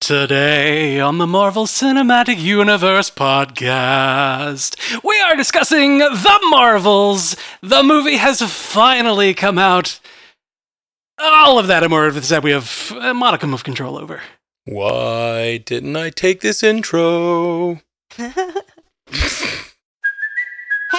Today on the Marvel Cinematic Universe podcast, we are discussing The Marvels. The movie has finally come out. All of that and more of that we have a modicum of control over. Why didn't I take this intro?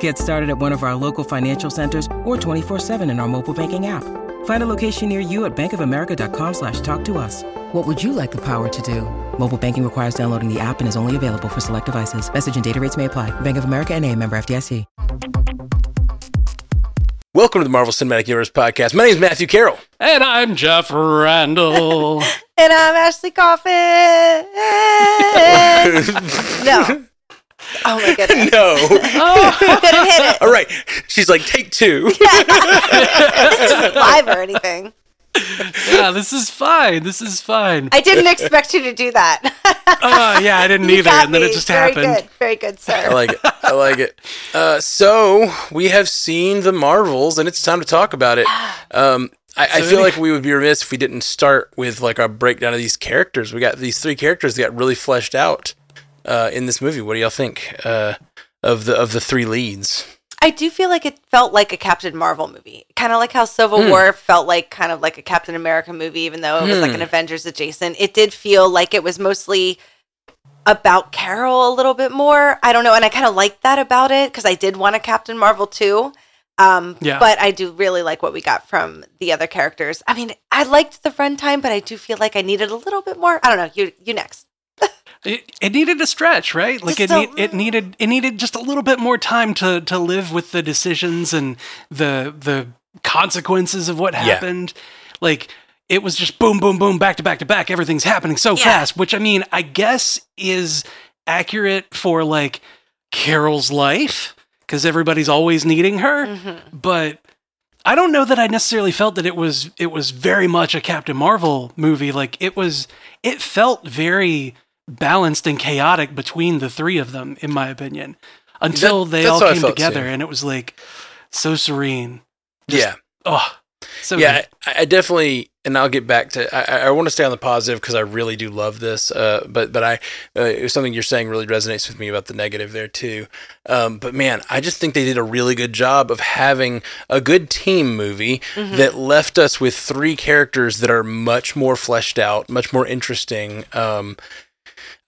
Get started at one of our local financial centers or 24-7 in our mobile banking app. Find a location near you at bankofamerica.com slash talk to us. What would you like the power to do? Mobile banking requires downloading the app and is only available for select devices. Message and data rates may apply. Bank of America and a member FDIC. Welcome to the Marvel Cinematic Universe podcast. My name is Matthew Carroll. And I'm Jeff Randall. And I'm Ashley Coffin. no. Oh my goodness. No. I couldn't hit it. All right. She's like, take two. This isn't live or anything. yeah, this is fine. This is fine. I didn't expect you to do that. Uh, yeah, I didn't either, and then it just Very happened. Good. Very good, I sir. like it. I like it. Uh, so we have seen the Marvels, and it's time to talk about it. Um, I, I feel like we would be remiss if we didn't start with like our breakdown of these characters. We got these three characters that got really fleshed out uh, in this movie. What do y'all think uh, of the of the three leads? I do feel like it felt like a Captain Marvel movie. Kind of like how Civil Hmm. War felt like kind of like a Captain America movie, even though it was like Hmm. an Avengers adjacent. It did feel like it was mostly about Carol a little bit more. I don't know. And I kind of liked that about it because I did want a Captain Marvel too. Um, Yeah. But I do really like what we got from the other characters. I mean, I liked the runtime, but I do feel like I needed a little bit more. I don't know. You, you next. It, it needed a stretch, right? Like it, a need, it needed it needed just a little bit more time to to live with the decisions and the the consequences of what Yeah. happened. Like it was just boom, boom, boom, back to back to back. Everything's happening so Yeah. fast, which I mean, I guess is accurate for like Carol's life because everybody's always needing her. Mm-hmm. But I don't know that I necessarily felt that it was it was very much a Captain Marvel movie. Like it was, it felt very balanced and chaotic between the three of them, in my opinion, until That- they all came felt, together, too. and it was like so serene. Just- yeah. Oh, so yeah. I, I definitely, and I'll get back to. I, I want to stay on the positive because I really do love this. Uh, but but I, uh, it was something you're saying really resonates with me about the negative there too. Um, but man, I just think they did a really good job of having a good team movie that left us with three characters that are much more fleshed out, much more interesting. Um,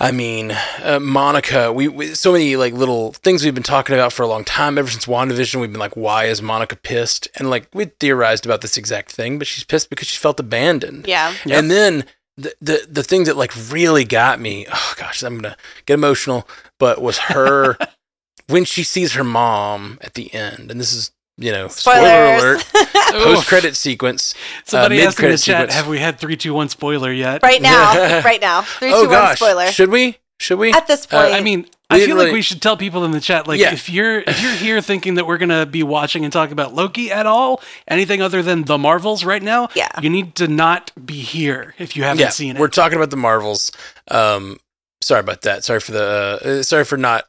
I mean, uh, Monica. We, we so many like little things we've been talking about for a long time. Ever since WandaVision, we've been like, why is Monica pissed? And like we theorized about this exact thing, but she's pissed because she felt abandoned. Yeah. Yep. And then the, the the thing that like really got me, oh gosh, I'm gonna get emotional, but was her when she sees her mom at the end, and this is you know spoiler alert, post credit sequence. Somebody uh, asked in the chat, sequence. "Have we had three, two, one spoiler yet?" Right now. right now. Three, two, oh one. gosh, spoiler. should we? Should we? At this Uh, point. I mean, I didn't feel like we should tell people in the chat, like, Yeah. if you're if you're here thinking that we're gonna be watching and talking about Loki at all, anything other than the Marvels right now, Yeah. you need to not be here if you haven't yeah, seen it. we're talking about the Marvels. Um, sorry about that. Sorry for the. Uh, sorry for not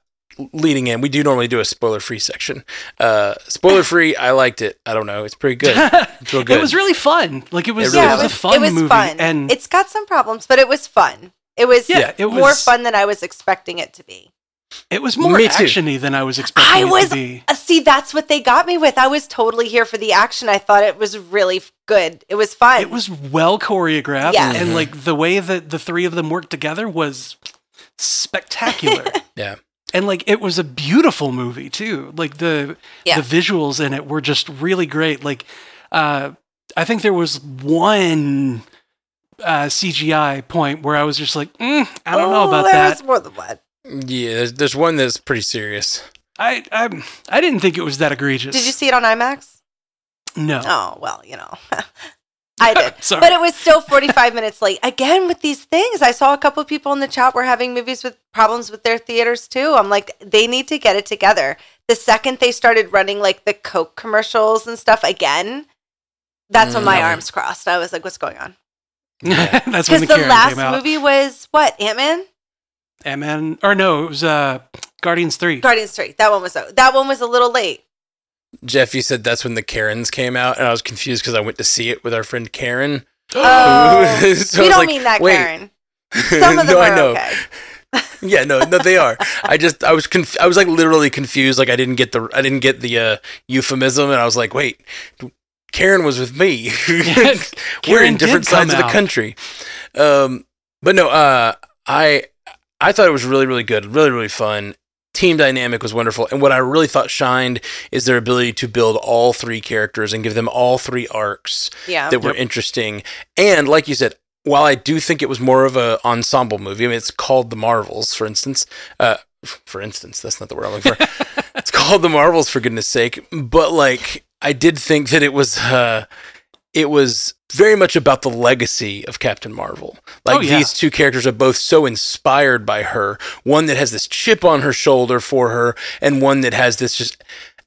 leading in. We do normally do a spoiler free section. Uh, spoiler free. I liked it. I don't know. It's pretty good. It's real good. It was really fun. Like it was, It really it was, was. a fun it was movie, fun. and it's got some problems, but it was fun. It was Yeah, it more was- fun than I was expecting it to be. it was more Me too. actiony than I was expecting I it was to be. uh, see that's what they got me with. I was totally here for the action. I thought it was really good. It was fun. It was well choreographed, Yes. and like the way that the three of them worked together was spectacular. Yeah. And like it was a beautiful movie too. Like the Yeah. the visuals in it were just really great. Like uh I think there was one uh, CGI point where I was just like, mm, I don't know Oh, about there that. was more than one. Yeah, there's, there's one that's pretty serious. I, I I didn't think it was that egregious. Did you see it on IMAX? No. Oh well, you know, I did. Sorry. But it was still 45 minutes late. Again, with these things, I saw a couple of people in the chat were having movies with problems with their theaters too. I'm like, they need to get it together. The second they started running like the Coke commercials and stuff again, that's when my Mm. arms crossed. I was like, what's going on? That's when Because the, the, last came out. movie was what? Ant Man? Ant Man, or no, it was uh, Guardians Three. Guardians 3. That one was that one was a little late. Jeff, you said that's when the Karens came out, and I was confused because I went to see it with our friend Karen. Oh, So we was don't like, mean that, wait. Karen. Some of them no, are I know. okay. Yeah, no, no, they are. I just, I was, conf- I was like literally confused. Like I didn't get the, I didn't get the uh, euphemism, and I was like, wait, Karen was with me. We're in different did come sides of the country. Um, but no, uh, I, I thought it was really, really good, really, really fun. Team dynamic was wonderful, and what I really thought shined is their ability to build all three characters and give them all three arcs Yeah. that were Yep. interesting. And like you said, while I do think it was more of a ensemble movie, I mean, it's called The Marvels, for instance. Uh, for instance, that's not the word I'm looking for. it's called The Marvels, for goodness sake. But like, I did think that it was, uh, it was very much about the legacy of Captain Marvel. Like Oh, yeah. these two characters are both so inspired by her. One that has this chip on her shoulder for her, and one that has this just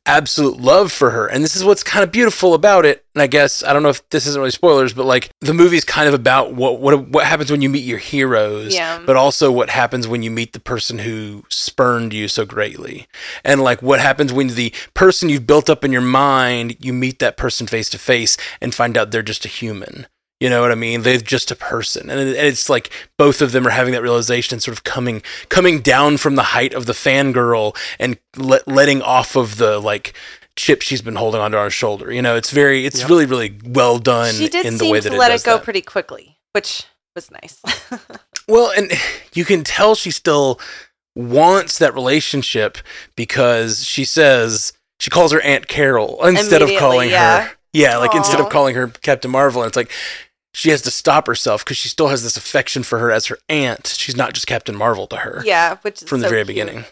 absolute love for her. And this is what's kind of beautiful about it. And I guess I don't know if this isn't really spoilers, but like the movie's kind of about what what what happens when you meet your heroes, Yeah. but also what happens when you meet the person who spurned you so greatly. And like what happens when the person you've built up in your mind, you meet that person face to face and find out they're just a human. You know what I mean? They're just a person, and it's like both of them are having that realization, and sort of coming coming down from the height of the fangirl and let, letting off of the like chip she's been holding onto her shoulder. You know, it's very, it's Yep. really, really well done she did in the seem way to that it let does it go that. pretty quickly, which was nice. Well, and you can tell she still wants that relationship because she says she calls her Aunt Carol instead of calling yeah. her yeah, like instead of calling her Captain Marvel. And it's like she has to stop herself because she still has this affection for her as her aunt. She's not just Captain Marvel to her yeah, which is from the so very cute. beginning.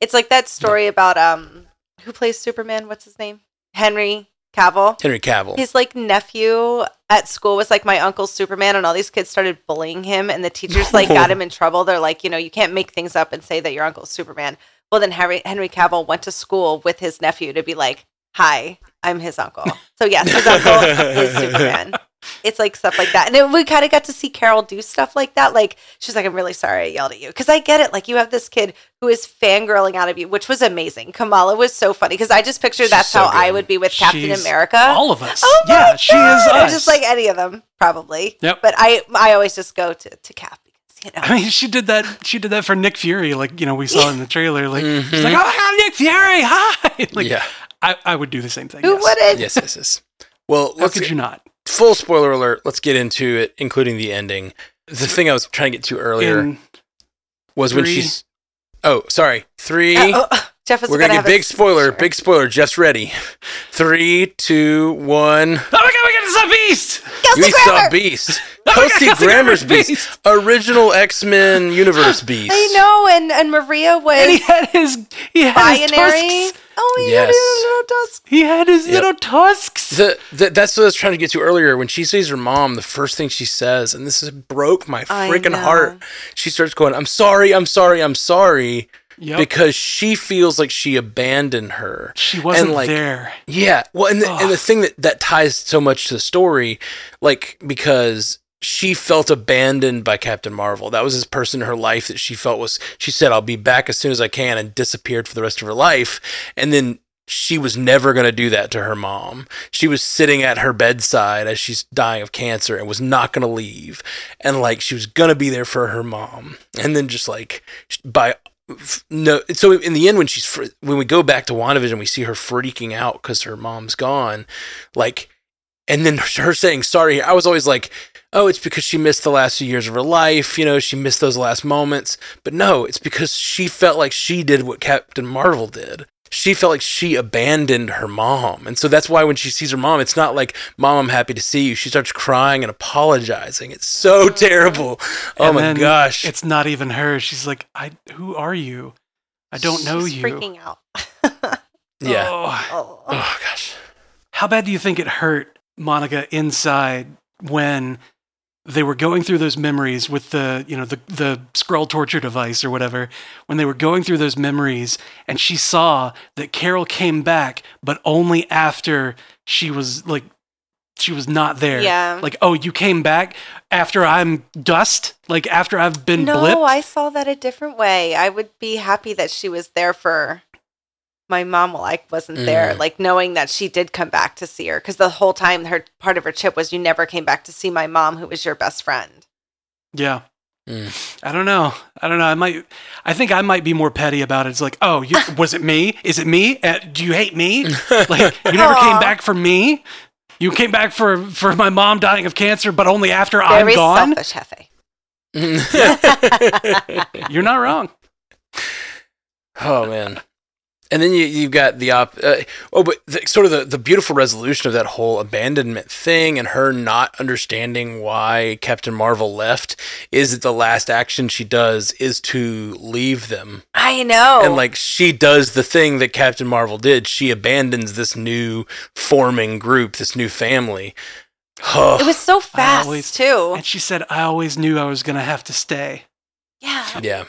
It's like that story about um who plays Superman? What's his name? Henry Cavill. Henry Cavill. His like nephew at school was like my uncle Superman, and all these kids started bullying him, and the teachers like got him in trouble. They're like, you know, you can't make things up and say that your uncle's Superman. Well, then Henry Henry Cavill went to school with his nephew to be like, "Hi, I'm his uncle." So yes, his uncle is Superman. It's like stuff like that, and it, we kind of got to see Carol do stuff like that. Like she's like, "I'm really sorry I yelled at you," because I get it. Like you have this kid who is fangirling out of you, which was amazing. Kamala was so funny because I just pictured She's that's so how I would be with Captain She's America. All of us. Oh my yeah, she is God! us. Just like any of them, probably. Yep. But I, I always just go to to Cap because you know. I mean, she did that. She did that for Nick Fury, like you know we saw in the trailer. Like she's Mhm. like, "Oh my god, Nick Fury, hi!" Like, yeah. I, I would do the same thing. Who yes. wouldn't? Yes, yes, yes. Well, How could get, you not? Full spoiler alert. Let's get into it, including the ending. The thing I was trying to get to earlier In was when three- she's. Oh, sorry. Three. Uh, oh, Jeff was We're gonna have get a big spoiler. Big spoiler. Jeff's ready. Three, two, one. oh my god, we got to saw Beast. Kelsey we saw Grammer! Beast. Oh my Kelsey Kelsey Grammer's Grammer's Beast. Original X Men Universe Beast. I know, and and Maria was And he had his he had his tusks. Oh, he Yes. had his little tusk. He had his Yep. little tusks. The, the, that's what I was trying to get to earlier. When she sees her mom, the first thing she says, and this is, broke my freaking heart. She starts going, "I'm sorry, I'm sorry, I'm sorry," Yep. because she feels like she abandoned her. she wasn't like, there. Yeah. Well, and the, and the thing that, that ties so much to the story, like, because she felt abandoned by Captain Marvel. That was this person in her life that she felt was, she said, I'll be back as soon as I can, and disappeared for the rest of her life. And then she was never going to do that to her mom. She was sitting at her bedside as she's dying of cancer and was not going to leave. And like, she was going to be there for her mom. And then just like, by no so in the end when she's fr- when we go back to WandaVision we see her freaking out because her mom's gone like and then her saying sorry I was always like oh it's because she missed the last few years of her life you know she missed those last moments. But no it's because she felt like she did what Captain Marvel did she felt like she abandoned her mom. And so that's why when she sees her mom, it's not like, Mom, I'm happy to see you. She starts crying and apologizing. It's so oh. terrible. Oh And my then gosh. It's not even her. She's like, I who are you? I don't know She's you. freaking out. yeah. Oh. Oh. Oh gosh. How bad do you think it hurt Monica inside when they were going through those memories with the, you know, the the scroll torture device or whatever, when they were going through those memories and she saw that Carol came back, but only after she was like she was not there. Yeah. Like, oh, you came back after I'm dust? Like after I've been blipped. no, blipped? I saw that a different way. I would be happy that she was there for my mom like wasn't there, Mm. like knowing that she did come back to see her. Because the whole time, her part of her chip was you never came back to see my mom, who was your best friend. Yeah. Mm. I don't know. I don't know. I might. I think I might be more petty about it. It's like, oh, you, was it me? Is it me? Uh, do you hate me? Like you never came back for me. You came back for for my mom dying of cancer, but only after Very I'm gone. selfish, Hefe. You're not wrong. Oh man. And then you you've got the op. Uh, oh, but the, sort of the, the beautiful resolution of that whole abandonment thing, and her not understanding why Captain Marvel left is that the last action she does is to leave them, I know. and like she does the thing that Captain Marvel did. She abandons this new forming group, this new family. It was so fast always- too. And she said, I always knew I was gonna have to stay. Yeah, yeah.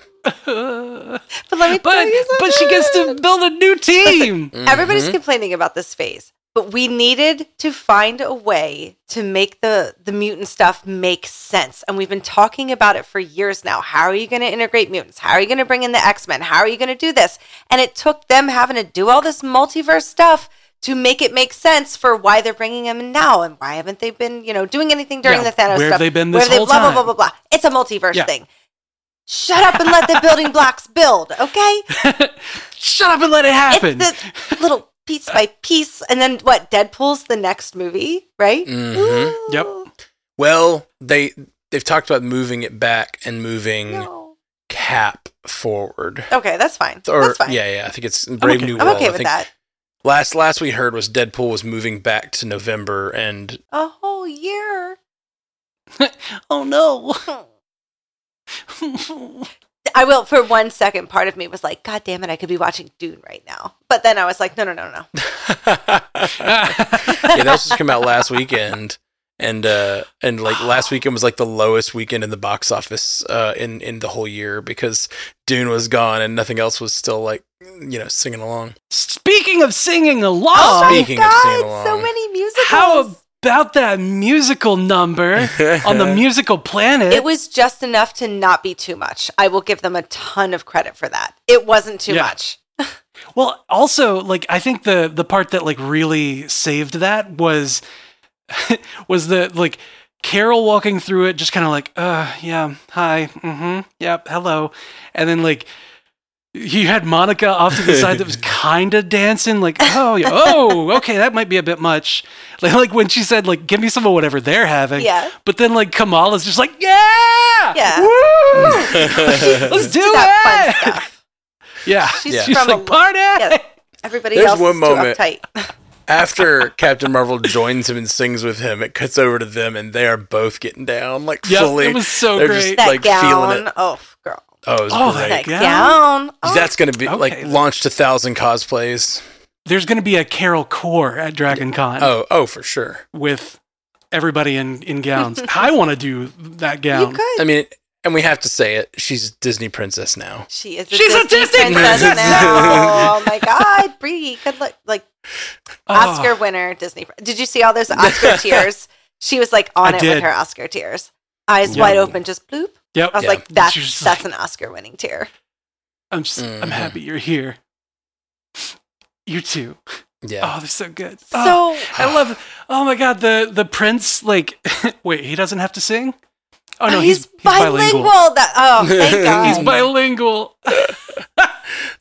But but let me tell you but she gets to build a new team. Everybody's Mhm. complaining about this phase, but we needed to find a way to make the the mutant stuff make sense. And we've been talking about it for years now. How are you going to integrate mutants? How are you going to bring in the X-Men? How are you going to do this? And it took them having to do all this multiverse stuff to make it make sense for why they're bringing them in now and why haven't they been, you know, doing anything during Yeah, the Thanos where have stuff? they been Where this have they- whole blah, blah, blah, blah, blah. It's a multiverse Yeah. thing. Shut up and let the building blocks build, okay? Shut up and let it happen. It's the little piece by piece, and then what? Deadpool's the next movie, right? Mhm. Yep. Well, they they've talked about moving it back and moving No. Cap forward. Okay, that's fine. Or that's fine. yeah, yeah, I think it's Brave okay. New I'm World. okay I with think that. Last last we heard was Deadpool was moving back to November, and A whole year. oh no. I will. For one second, part of me was like, "God damn it, I could be watching Dune right now." But then I was like, "No, no, no, no." yeah, that was just come out last weekend, and uh, and like last weekend was like the lowest weekend in the box office uh, in in the whole year because Dune was gone and nothing else was still like you know singing along. Speaking of singing along, Oh my Speaking of singing God, so along. many musicals. how about that musical number on the musical planet? It was just enough to not be too much. I will give them a ton of credit for that. It wasn't too Yeah. much. Well, also, like I think the the part that like really saved that was was the like Carol walking through it, just kind of like, uh, yeah, hi, mm-hmm, yep, hello, and then like you had Monica off to the side that was kind of dancing, like, oh, oh, okay, that might be a bit much. Like, like when she said, like, give me some of whatever they're having. Yeah. But then like Kamala's just like, yeah, Yeah. woo, let's do it. fun stuff. Yeah, She's Yeah. she's from like a- party. Yeah. Everybody There's else one is moment- too uptight. After Captain Marvel joins him and sings with him, it cuts over to them and they are both getting down like Yep, fully. it was so They're great. just that like feeling gown. it. Oh, girl. Oh, it was Oh, great. that That gown? gown. Oh, That's going to be like launched a thousand cosplays. There's going to be a Carol Core at Dragon Con Oh, oh, for sure. with everybody in, in gowns. I want to do that gown. you could. I mean, and we have to say it. She's a Disney princess now. She is a She's a Disney, Disney princess, princess now. oh my God, Brie, good look. Like Oh, Oscar winner, Disney. Did you see all those Oscar tears? She was like on I it did. with her Oscar tears, eyes Yeah. wide open, just bloop. Yep. I was Yeah. like, that's She was just that's like- an Oscar winning tear. I'm just, I'm Mhm. happy you're here. You too. Yeah. Oh, they're so good. So Oh, I love. Oh my god, the the prince. Like, wait, he doesn't have to sing. Oh no, he's, he's bilingual. bilingual. That oh, thank God. He's bilingual. that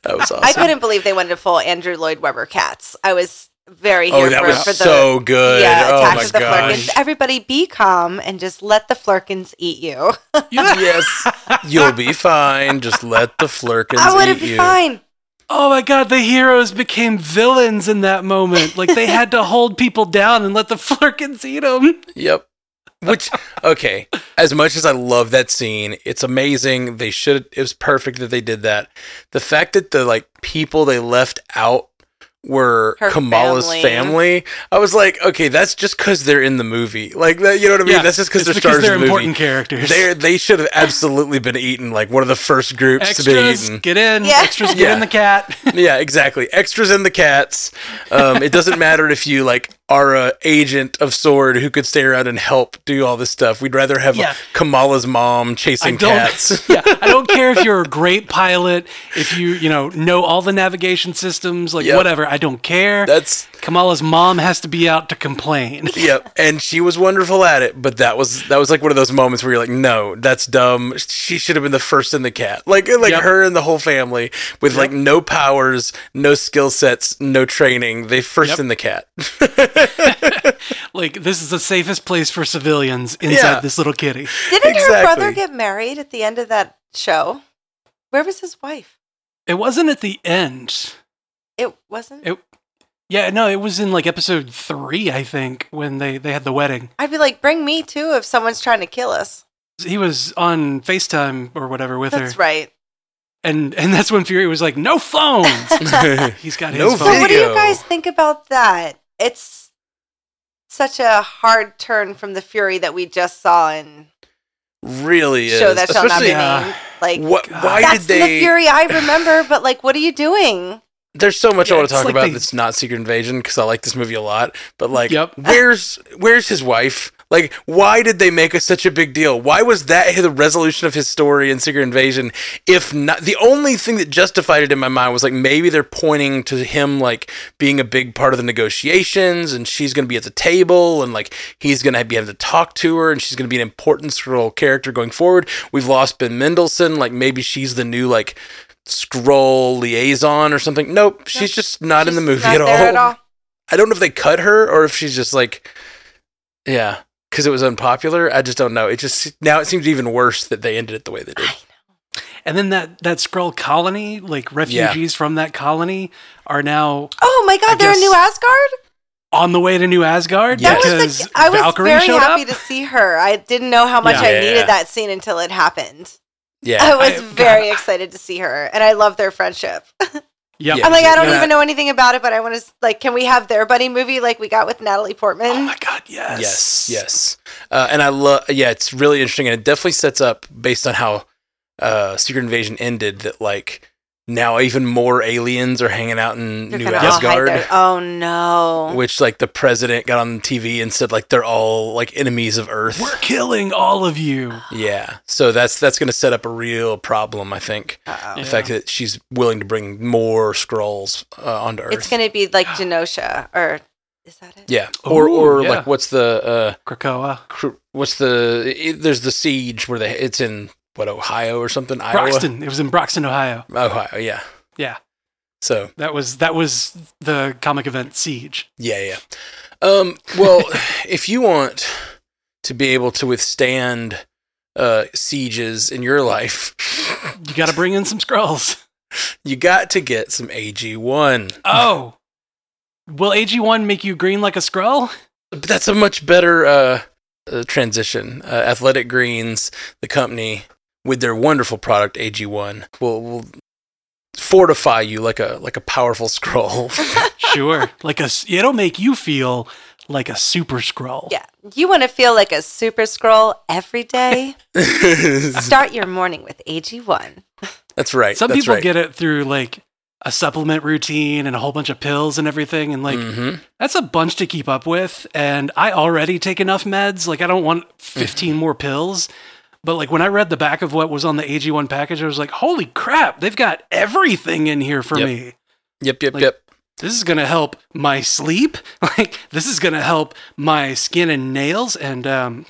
was awesome. I couldn't believe they went to full Andrew Lloyd Webber cats. I was very Oh, that for, was for the so good. yeah oh attack my of the gosh. Flerkens. Everybody be calm and just let the Flerkens eat you. yes, you'll be fine. Just let the Flerkens I would have eat been you. fine. Oh my god, the heroes became villains in that moment. Like they had to hold people down and let the Flerkens eat them. Yep. Which okay, as much as I love that scene, it's amazing. They should it was perfect that they did that. The fact that the like people they left out were Her Kamala's family. family. I was like, okay, that's just because they're in the movie. Like that, you know what I mean? that's just because they're stars they're in the important characters. They they should have absolutely been eaten. Like one of the first groups to be eaten. get in. Yeah. Extras, get Yeah. in the cat. yeah, exactly. Extras in the cats. Um, it doesn't matter if you like are a agent of S.W.O.R.D. who could stay around and help do all this stuff. We'd rather have Yeah. Kamala's mom I chasing don't. cats. yeah, I don't care if you're a great pilot, if you you know know all the navigation systems, like Yep. whatever. I don't care. That's Kamala's mom has to be out to complain. yep, and she was wonderful at it. But that was that was like one of those moments where you're like, no, that's dumb. She should have been the first in the cat. Like like Yep. her and the whole family with like no powers, no skill sets, no training. They first Yep. in the cat. Like this is the safest place for civilians inside Yeah. this little kitty. Didn't her brother get married at the end of that show? Where was his wife? It wasn't at the end. It wasn't. It, yeah, no, it was in like episode three, I think, when they they had the wedding. I'd be like, bring me too if someone's trying to kill us. He was on Facetime or whatever with That's her, right. and and that's when Fury was like, "No phones." He's got his No phone. So what do you guys think about that? It's such a hard turn from the Fury that we just saw in really is. show that shall not be Especially- Yeah. named. Uh, like What? Why that's did they? the Fury I remember, but like, what are you doing? There's so much Yeah, I want to talk like about they- that's not Secret Invasion because I like this movie a lot. But like, Yep. where's where's his wife? Like, why did they make a, such a big deal? Why was that the resolution of his story in Secret Invasion? If not, the only thing that justified it in my mind was like maybe they're pointing to him like being a big part of the negotiations, and she's going to be at the table, and like he's going to be able to talk to her, and she's going to be an important role character going forward. We've lost Ben Mendelsohn, like maybe she's the new like Skrull liaison or something. Nope, she's just not in the movie not at, all. at all. I don't know if they cut her or if she's just like, yeah, because it was unpopular. I just don't know. It just now it seems even worse that they ended it the way they did. And then that that Skrull colony, like refugees from that colony, are now Oh my god, I they're guess- in New Asgard. on the way to New Asgard Yes. That because was like, I was Valkyrie very happy up. to see her. I didn't know how much Yeah. I Yeah. needed that scene until it happened. Yeah, I was I- very excited to see her, and I love their friendship. Yep. Yeah. I'm like, I don't Yeah. even know anything about it, but I want to like, can we have their buddy movie like we got with Natalie Portman? Oh my god, yes. yes, yes, uh, and I love. Yeah, it's really interesting, and it definitely sets up based on how uh, Secret Invasion ended. That like now even more aliens are hanging out in They're New gonna all hide Asgard. Oh no! Which like the president got on TV and said like they're all like enemies of Earth. We're killing all of you. Yeah, so that's that's going to set up a real problem, I think. Uh-oh. The fact that she's willing to bring more Skrulls uh, onto Earth. It's gonna be like Genosha, or is that it? yeah, or Ooh, or yeah. like what's the uh, Krakoa. cr- what's the it, there's the siege where they it's in what Ohio or something Iowa Broxton. It was in Broxton, Ohio. Ohio yeah Yeah. so That was that was the comic event Siege. yeah yeah um well if you want to be able to withstand uh sieges in your life You got to bring in some Skrulls. you got to get some AG1 Oh. Will AG1 make you green like a Skrull? But that's a much better uh, uh, transition. Uh, Athletic Greens, the company, with their wonderful product AG1, will, will fortify you like a like a powerful Skrull. Sure. like a s- it'll make you feel like a super Skrull. Yeah, you want to feel like a super Skrull every day. Start your morning with AG1. that's right. Some that's people right. get it through like a supplement routine and a whole bunch of pills and everything and like Mhm. that's a bunch to keep up with and I already take enough meds like I don't want 15 Mm-hmm. more pills but like when I read the back of what was on the AG1 package I was like holy crap they've got everything in here for Yep. me Yep, yep, Like- yep. this is going to help my sleep like this is going to help my skin and nails and um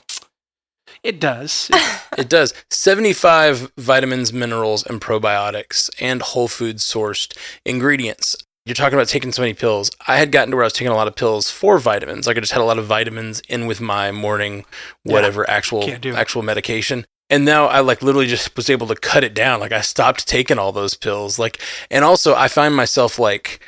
it does It does. 75 vitamins, minerals, and probiotics, and whole food sourced ingredients. You're talking about taking so many pills. I had gotten to where I was taking a lot of pills for vitamins. Like I just had a lot of vitamins in with my morning, whatever actual do actual medication. and now I like literally just was able to cut it down. Like I stopped taking all those pills. Like, and also I find myself like,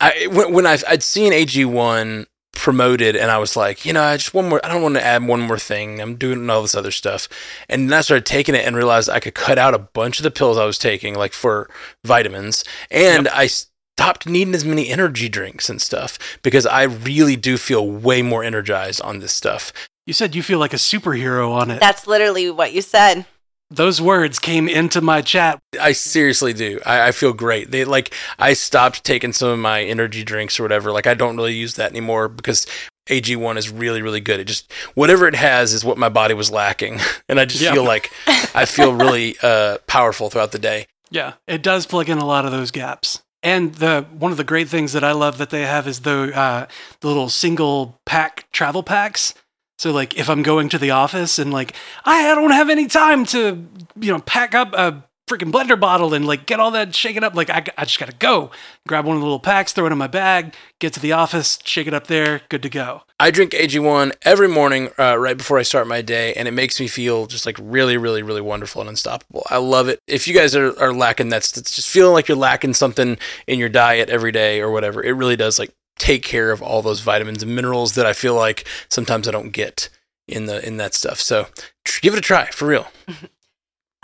I when, when I've, I'd seen AG1 promoted and I was like, you know, I just one more, I don't want to add one more thing. I'm doing all this other stuff. And then I started taking it and realized I could cut out a bunch of the pills I was taking, like for vitamins. And I stopped needing as many energy drinks and stuff because I really do feel way more energized on this stuff. You said you feel like a superhero on it. That's literally what you said. Those words came into my chat. I seriously do. I, I feel great. They like I stopped taking some of my energy drinks or whatever. Like I don't really use that anymore because AG1 is really really good. It just whatever it has is what my body was lacking, and I just Yeah. feel like I feel really uh, powerful throughout the day. Yeah, it does plug in a lot of those gaps. And the one of the great things that I love that they have is the uh, the little single pack travel packs. So like if I'm going to the office and like I don't have any time to you know pack up a freaking blender bottle and like get all that shaken up like I, I just gotta go grab one of the little packs throw it in my bag get to the office shake it up there good to go I drink AG1 every morning uh, right before I start my day, and it makes me feel just like really, really, really wonderful and unstoppable. I love it. If you guys are, are lacking that, it's just feeling like you're lacking something in your diet every day or whatever, it really does like take care of all those vitamins and minerals that I feel like sometimes I don't get in the in that stuff. So tr- give it a try for real.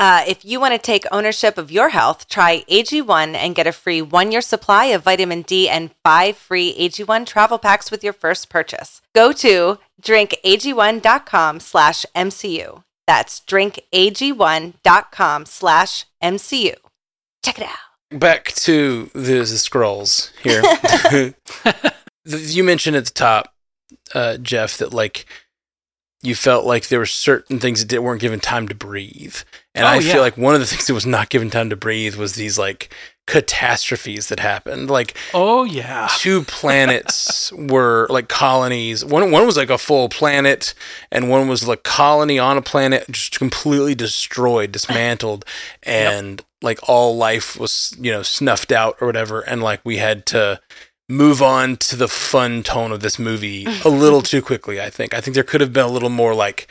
Uh, if you want to take ownership of your health, try AG1 and get a free one year supply of vitamin D and five free AG1 travel packs with your first purchase. Go to drinkag1.com slash MCU. That's drinkag1.com slash MCU. Check it out. back to the, the Skrulls here. You mentioned at the top, uh, Jeff, that like you felt like there were certain things that weren't given time to breathe, and Oh, I yeah. feel like one of the things that was not given time to breathe was these like catastrophes that happened. Like oh yeah two planets were like colonies. One one was like a full planet, and one was like colony on a planet, just completely destroyed, dismantled, and like all life was you know snuffed out or whatever. And like we had to move on to the fun tone of this movie a little too quickly. I think. I think there could have been a little more like.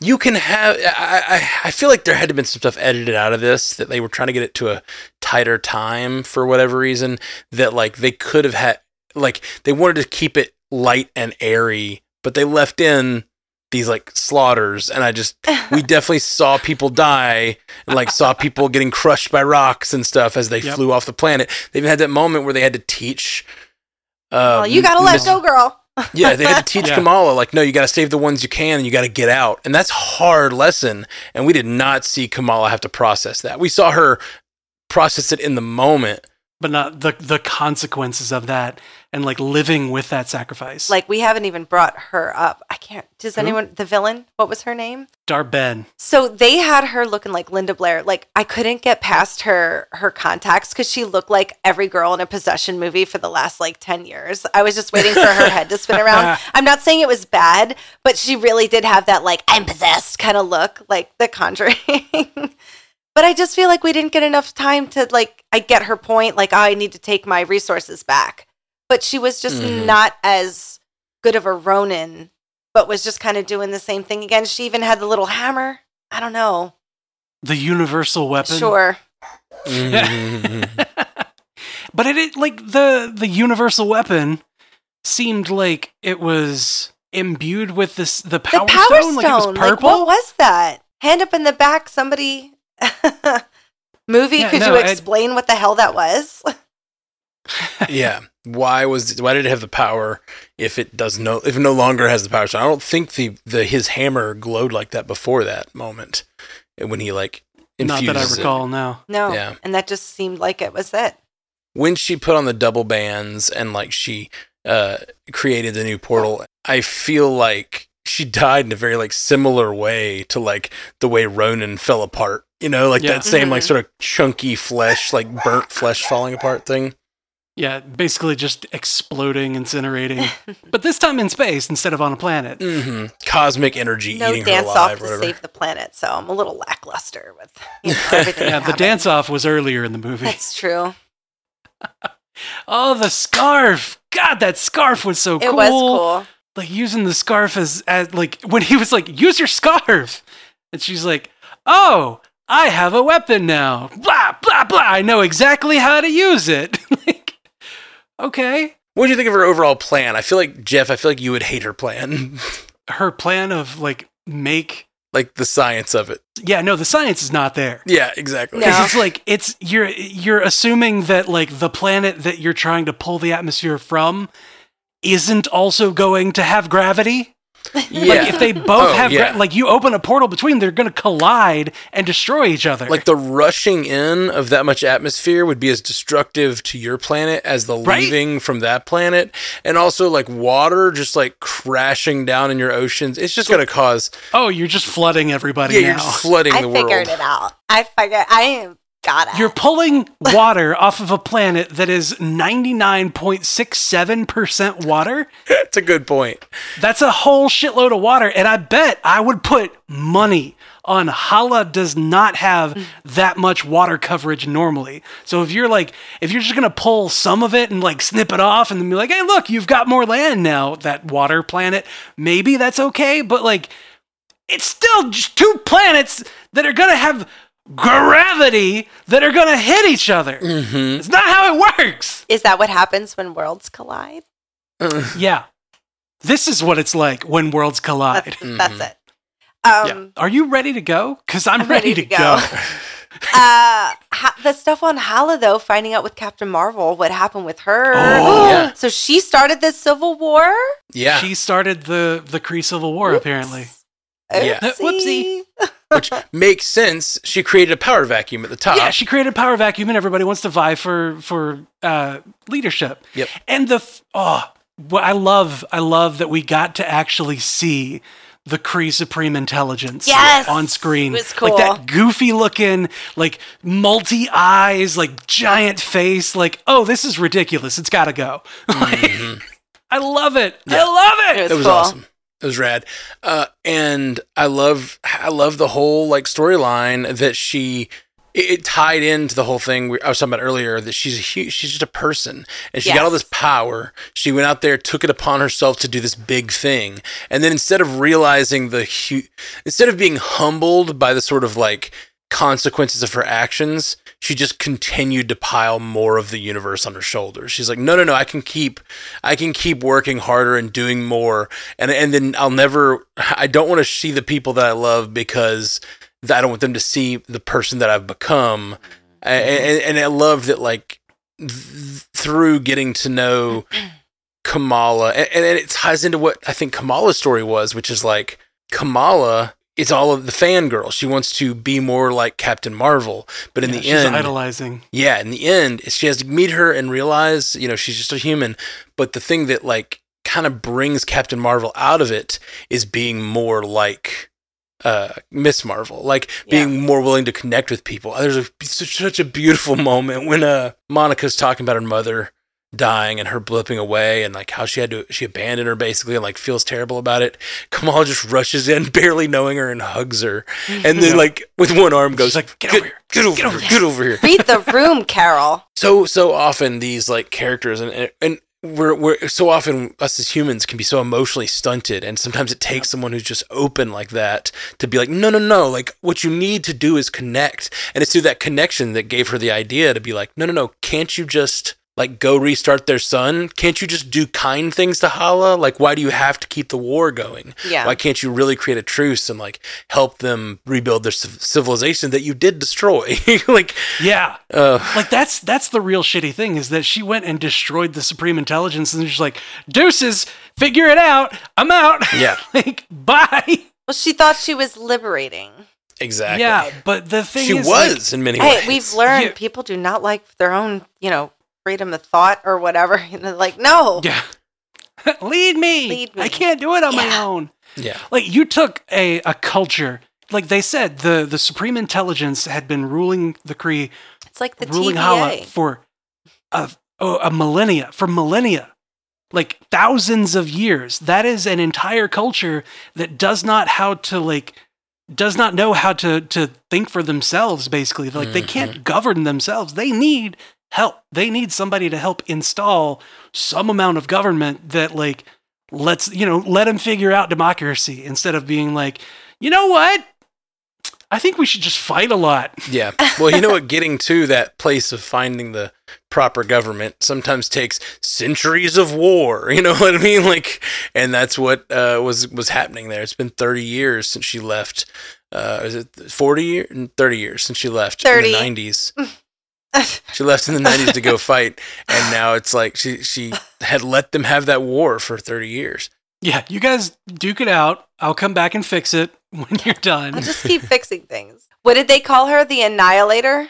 You can have. I, I I feel like there had to have been some stuff edited out of this that they were trying to get it to a tighter time for whatever reason. That like they could have had like they wanted to keep it light and airy, but they left in these like slaughters and I just we definitely saw people die and like saw people getting crushed by rocks and stuff as they Yep. flew off the planet. They even had that moment where they had to teach uh, well, you got to let go, girl. Yeah, they had to teach Yeah. Kamala, like, no, you got to save the ones you can and you got to get out. And that's hard lesson. And we did not see Kamala have to process that. We saw her process it in the moment. But not the the consequences of that and like living with that sacrifice Like, we haven't even brought her up. I can't. Does anyone, the villain, what was her name? Dar-Benn So they had her looking like Linda Blair. Like I couldn't get past her her contacts because she looked like every girl in a possession movie for the last like ten years. I was just waiting for her head to spin around. I'm not saying it was bad, but she really did have that like I'm possessed kind of look, like The Conjuring. but I just feel like we didn't get enough time to like. I get her point. Like oh, I need to take my resources back, but she was just Mhm. not as good of a Ronan but was just kind of doing the same thing again. She even had the little hammer. I don't know. the universal weapon Sure. but it, it like the the universal weapon seemed like it was imbued with this the power, the power stone, stone. like it was Like, purple what was that? Hand up in the back, somebody. Movie, Yeah, could no, you I- explain what the hell that was? yeah. Why was why did it have the power if it does no if it no longer has the power? So I don't think the the his hammer glowed like that before that moment when he like not that i it. recall now No. Yeah. And that just seemed like it was it. when she put on the double bands and like she uh created the new portal i feel like she died in a very like similar way to like the way ronan fell apart you know like Yeah. that same like Mhm. sort of chunky flesh like burnt flesh falling apart thing yeah basically just exploding incinerating but this time in space instead of on a planet hmm cosmic energy No eating her dance off alive or to whatever save the planet, so I'm a little lackluster with you know, everything. yeah the dance off was earlier in the movie That's true. oh the scarf god that scarf was so It cool was cool. like using the scarf as, as like when he was like use your scarf and she's like oh, I have a weapon now. Blah blah blah. I know exactly how to use it. like, okay. What do you think of her overall plan? I feel like Jeff. I feel like you would hate her plan, Her plan of like make like the science of it. yeah no the science is not there. Yeah, exactly. No. It's like it's you're you're assuming that like the planet that you're trying to pull the atmosphere from isn't also going to have gravity. Yeah. Like if they both Oh, have gra- like you open a portal between, they're going to collide and destroy each other. like the rushing in of that much atmosphere would be as destructive to your planet as the Right? leaving from that planet and also like water just like crashing down in your oceans it's just going to cause oh, you're just flooding everybody yeah you're now. just flooding I the figured world it out. I figured I got it. You're pulling water off of a planet that is 99.67% water. that's a good point That's a whole shitload of water. And I bet I would put money on Hala does not have that much water coverage normally. So if you're like, if you're just going to pull some of it and like snip it off and then be like, hey, look, you've got more land now, that water planet, maybe that's okay. But like, it's still just two planets that are going to have gravity that are going to hit each other. It's not how it works. Is that what happens when worlds collide? Yeah. This is what it's like when worlds collide. That's, Mm-hmm. that's it. Um, Are you ready to go? Because I'm, I'm ready, ready to, to go. go. uh, ha- the stuff on Hala though, finding out with Captain Marvel what happened with her. Oh, yeah. So she started this civil war. yeah She started the the Kree Civil War, apparently. Yeah. Oopsie. which makes sense she created a power vacuum at the top Yeah, she created a power vacuum, and everybody wants to vie for for uh, leadership. Yep. And the f- oh, what I love, I love that we got to actually see the Kree Supreme Intelligence Yes! on screen. It was Like cool. that goofy looking, like multi eyes, like giant face. Like, oh, this is ridiculous. It's got to go. Like, I love it. I love it. It was, it was cool. awesome. It was rad, uh, and I love I love the whole like storyline that she it, it tied into the whole thing we, I was talking about earlier that she's a hu she's just a person. And she got all this power. She went out there, took it upon herself to do this big thing, and then instead of realizing the hu- instead of being humbled by the sort of like consequences of her actions, she just continued to pile more of the universe on her shoulders. She's like, no, no, no, I can keep, I can keep working harder and doing more, and and then I'll never, I don't want to see the people that I love because I don't want them to see the person that I've become, and, and, I love that like th- through getting to know Kamala, and, and it ties into what I think Kamala's story was, which is like Kamala is all of the fangirl. She wants to be more like Captain Marvel, but in Yeah, the she's end, idolizing. yeah, in the end, she has to meet her and realize, you know, she's just a human. But the thing that like kind of brings Captain Marvel out of it is being more like uh Miss Marvel, like being more willing to connect with people. There's a such, such a beautiful moment when uh Monica's talking about her mother dying and her blipping away and like how she had to she abandoned her basically and like feels terrible about it. Kamala just rushes in, barely knowing her, and hugs her, and then like with one arm goes like, "Get over here. get over here, get over here Read the room, Carol. so so often these like characters and and we're we're so often us as humans can be so emotionally stunted and sometimes it takes someone who's just open like that to be like no no no like what you need to do is connect and it's through that connection that gave her the idea to be like no no no can't you just like go restart their son can't you just do kind things to Hala like why do you have to keep the war going Yeah. why can't you really create a truce and like help them rebuild their civ- civilization that you did destroy like Yeah. uh Like that's that's the real shitty thing is that she went and destroyed the Supreme Intelligence and she's like, deuces, figure it out. I'm out. Yeah. like, bye. Well, she thought she was liberating. exactly Yeah, but the thing she is was in many Hey, ways. we've learned Yeah. people do not like their own, you know, freedom of thought or whatever. You know, like, no. yeah. Lead me. Lead me. I can't do it on my own. yeah, Like you took a, a culture like they said, the, the Supreme Intelligence had been ruling the Kree, It's like the ruling TVA. Hala for a, oh, a millennia, for millennia, like thousands of years. That is an entire culture that does not how to like does not know how to to think for themselves. Basically, like they can't mm-hmm. govern themselves. They need help. They need somebody to help install some amount of government that like lets you know let them figure out democracy instead of being like, you know what. I think we should just fight a lot. Yeah. Well, you know what? Getting to that place of finding the proper government sometimes takes centuries of war. You know what I mean? Like, and that's what uh, was was happening there. It's been 30 years since she left. Uh, is it 40 years? 30 years since she left 30. in the 90s. she left in the 90s to go fight, and now it's like she she had let them have that war for 30 years. Yeah, you guys duke it out. I'll come back and fix it when you're done. I'll just keep fixing things. What did they call her? The Annihilator?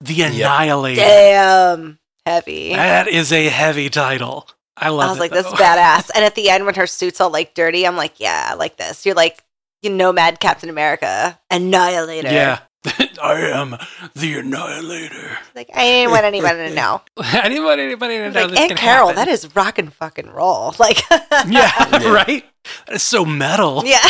the Annihilator. Damn. Heavy. That is a heavy title. I love it. I was it. like, that's though. badass. And at the end, when her suit's all like dirty, I'm like, yeah, I like this. You're like, you nomad Captain America, Annihilator. Yeah. I am the Annihilator. Like, I didn't want anybody to know. anybody, anybody to know like, this Aunt Carol, happen. that is rock and fucking roll. Like, Yeah, right? That is so metal. yeah.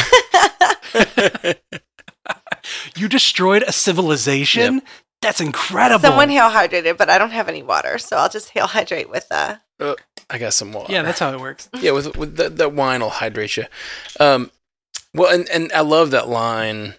You destroyed a civilization? That's incredible. Someone hail hydrated, but I don't have any water, so I'll just hail hydrate with uh I got some water. yeah, that's how it works. yeah, with with that, that wine will hydrate you. Um, well, and and I love that line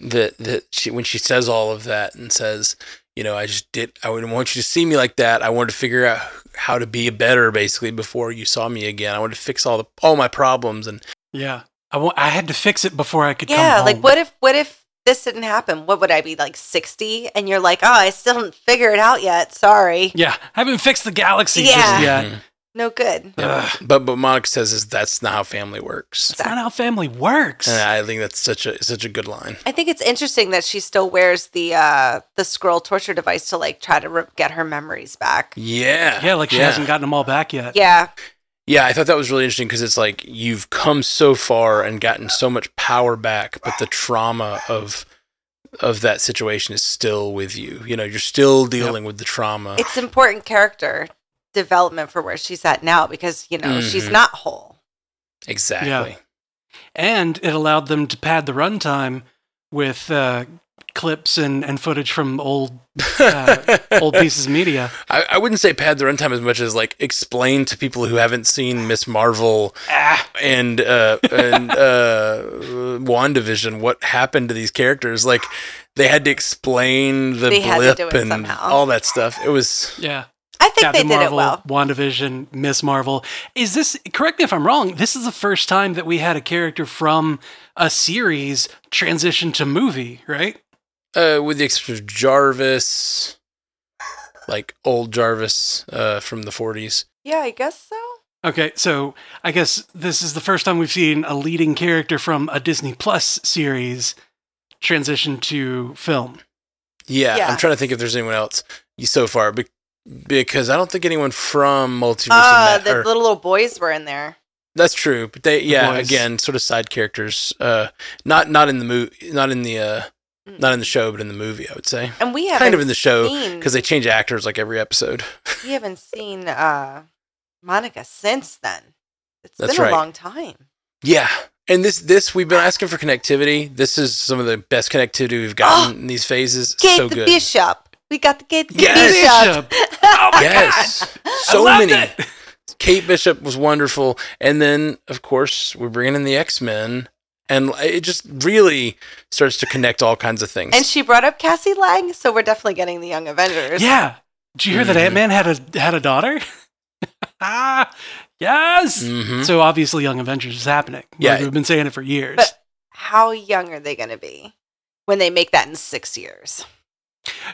that that she when she says all of that and says, you know, I just did. I wouldn't want you to see me like that. I wanted to figure out how to be a better, basically, before you saw me again. I wanted to fix all the all my problems and Yeah. I wa- I had to fix it before I could come Yeah, like what if what if this didn't happen? What would I be like 60 and you're like, "Oh, I still didn't figure it out yet. Sorry." Yeah, I haven't fixed the galaxy Yeah. just yet. Mhm. No good. Ugh, But but Monica says is that's not how family works. that's not how family works. And I think that's such a such a good line. I think it's interesting that she still wears the uh the Skrull torture device to like try to re- get her memories back. Yeah. yeah, like she hasn't gotten them all back yet. Yeah. Yeah, I thought that was really interesting because it's like you've come so far and gotten so much power back, but the trauma of of that situation is still with you. You know, you're still dealing with the trauma. It's important character development for where she's at now because, you know, she's Mhm. not whole. exactly. Yeah. And it allowed them to pad the runtime with uh, clips and, and footage from old uh, old pieces of media. I, I wouldn't say pad the runtime as much as like explain to people who haven't seen Ms. Marvel Ah, and uh and uh WandaVision what happened to these characters. Like they had to explain the They blip and somehow. all that stuff. It was yeah. I think Captain they did Marvel, it well. WandaVision, Ms. Marvel. Is this correct me if I'm wrong? This is the first time that we had a character from a series transition to movie, right? uh with the exception of Jarvis like old Jarvis uh from the 40s. Yeah, I guess so. Okay, so I guess this is the first time we've seen a leading character from a Disney Plus series transition to film. Yeah, I'm trying to think if there's anyone else so far be- because I don't think anyone from Multiverse Uh, of Ma- the or- little, little boys were in there. That's true, but they yeah boys. again sort of side characters. Uh, not not in the movie, not in the uh, not in the show, but in the movie. I would say And we haven't kind of in the show because they change actors like every episode. we haven't seen uh Monica since then. It's That's been right. a long time. Yeah, and this this we've been asking for connectivity. This is some of the best connectivity we've gotten in these phases. Kate so the good. Bishop. We got the Kate the Yes. Bishop. Oh my yes, god! so loved many. it. Kate Bishop was wonderful, and then of course we're bringing in the X Men, and it just really starts to connect all kinds of things. And she brought up Cassie Lang, so we're definitely getting the Young Avengers. Yeah. Did you hear that Mhm. Ant Man had a had a daughter? ah, yes. Mhm. So obviously, Young Avengers is happening. Yeah. Like, we've been saying it for years. But how young are they going to be when they make that in six years?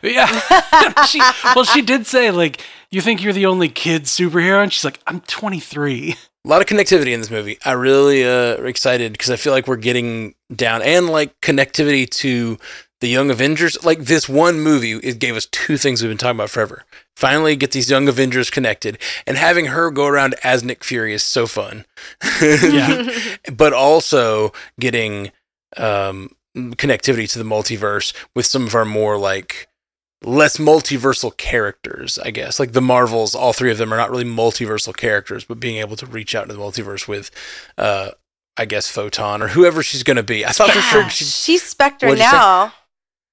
Yeah. she, well, she did say like, "You think you're the only kid superhero?" And she's like, "I'm 23." a lot of connectivity in this movie. I really uh excited because I feel like we're getting down and like connectivity to the Young Avengers. Like this one movie, it gave us two things we've been talking about forever. Finally, get these Young Avengers connected, and having her go around as Nick Fury is so fun. Yeah. but also getting um connectivity to the multiverse with some of our more like less multiversal characters, I guess. Like the Marvels, all three of them are not really multiversal characters, but being able to reach out into the multiverse with uh I guess Photon or whoever she's going to be. I thought for sure she She's Spectre What'd say? now,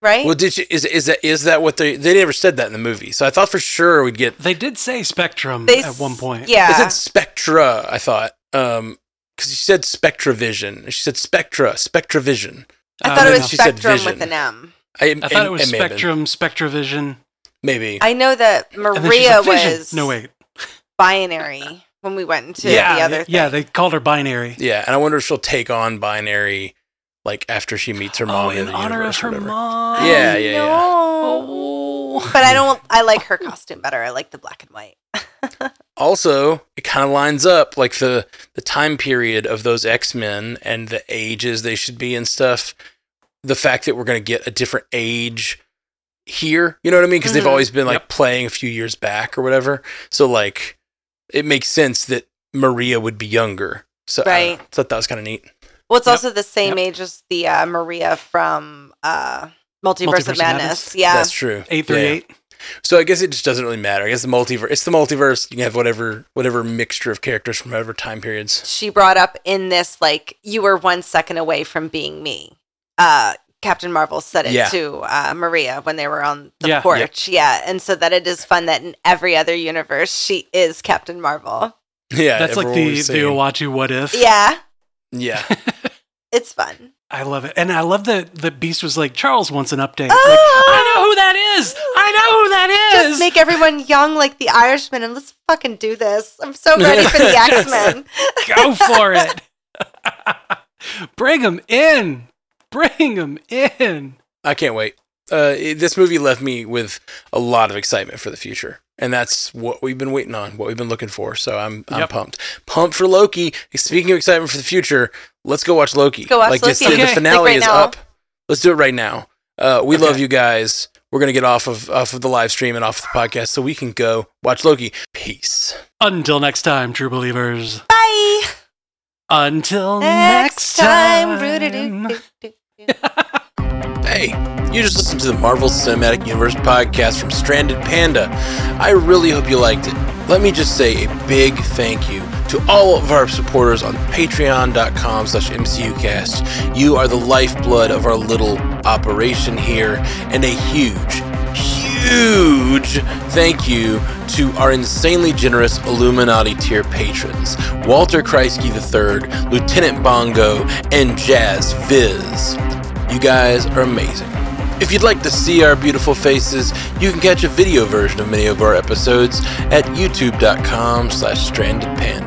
right? Well, did she is is that is that what they they never said that in the movie. So I thought for sure we'd get They did say Spectrum They at one point. Is Yeah. it Spectra? I thought. Um, because she said Spectra Vision. She said Spectra, Spectravision. I Uh, thought it was no. She said Spectrum with an M. I, I thought it was may have been. Spectrum, Spectravision. Maybe. I know that And then she's Maria like, was No, wait. binary when we went into yeah, the other thing. yeah, they called her binary. yeah, and I wonder if she'll take on binary like after she meets her mom oh, in in the honor of universe or her whatever. mom. Yeah, yeah, yeah. Oh. But I don't. I like her costume better. I like the black and white. Also, it kind of lines up like the the time period of those X Men and the ages they should be and stuff. The fact that we're going to get a different age here, you know what I mean? Because they've Mhm. always been like Yep. playing a few years back or whatever. So like, it makes sense that Maria would be younger. So I. Right. thought that was kind of neat. Well, it's Yep. also the same Yep. age as the uh, Maria from uh, Multiverse, Multiverse of of Madness. Madness. Yeah. That's true. Eight through Yeah. So I guess it just doesn't really matter. I guess the multiverse. It's the multiverse. You can have whatever whatever mixture of characters from whatever time periods. she brought up in this like you were one second away from being me. Uh, Captain Marvel said it Yeah. to uh, Maria when they were on the Yeah. porch. Yeah, and so that it is fun that in every other universe she is Captain Marvel. Yeah, That's like everyone the was the saying- Uatu what if. Yeah, Yeah, it's fun. I love it, and I love that the Beast was like Charles wants an update. Oh! Like, I know who that is. I know who that is. Just make everyone young like the Irishman and let's fucking do this. I'm so ready for the X Men. Go for it. Bring him in. Bring him in. I can't wait. Uh, it- this movie left me with a lot of excitement for the future, and that's what we've been waiting on, what we've been looking for. So I'm I'm Yep. pumped, pumped for Loki. Speaking of excitement for the future, let's go watch Loki. Go watch like this, Loki. the Okay. finale Like right is now. up. Let's do it right now. Uh, we love you guys. We're gonna get off of off of the live stream and off the podcast so we can go watch Loki. Peace. Until next time, true believers. Bye. Until Next next, time. time. Hey, you just listened to the Marvel Cinematic Universe podcast from Stranded Panda. I really hope you liked it. Let me just say a big thank you to all of our supporters on patreon.com slash mcucast. You are the lifeblood of our little operation here, and a huge, huge thank you to our insanely generous Illuminati tier patrons Walter Kreisky III, Lieutenant Bongo, and Jazz Viz. You guys are amazing. If you'd like to see our beautiful faces, you can catch a video version of many of our episodes at youtube.com slash strandedpanda.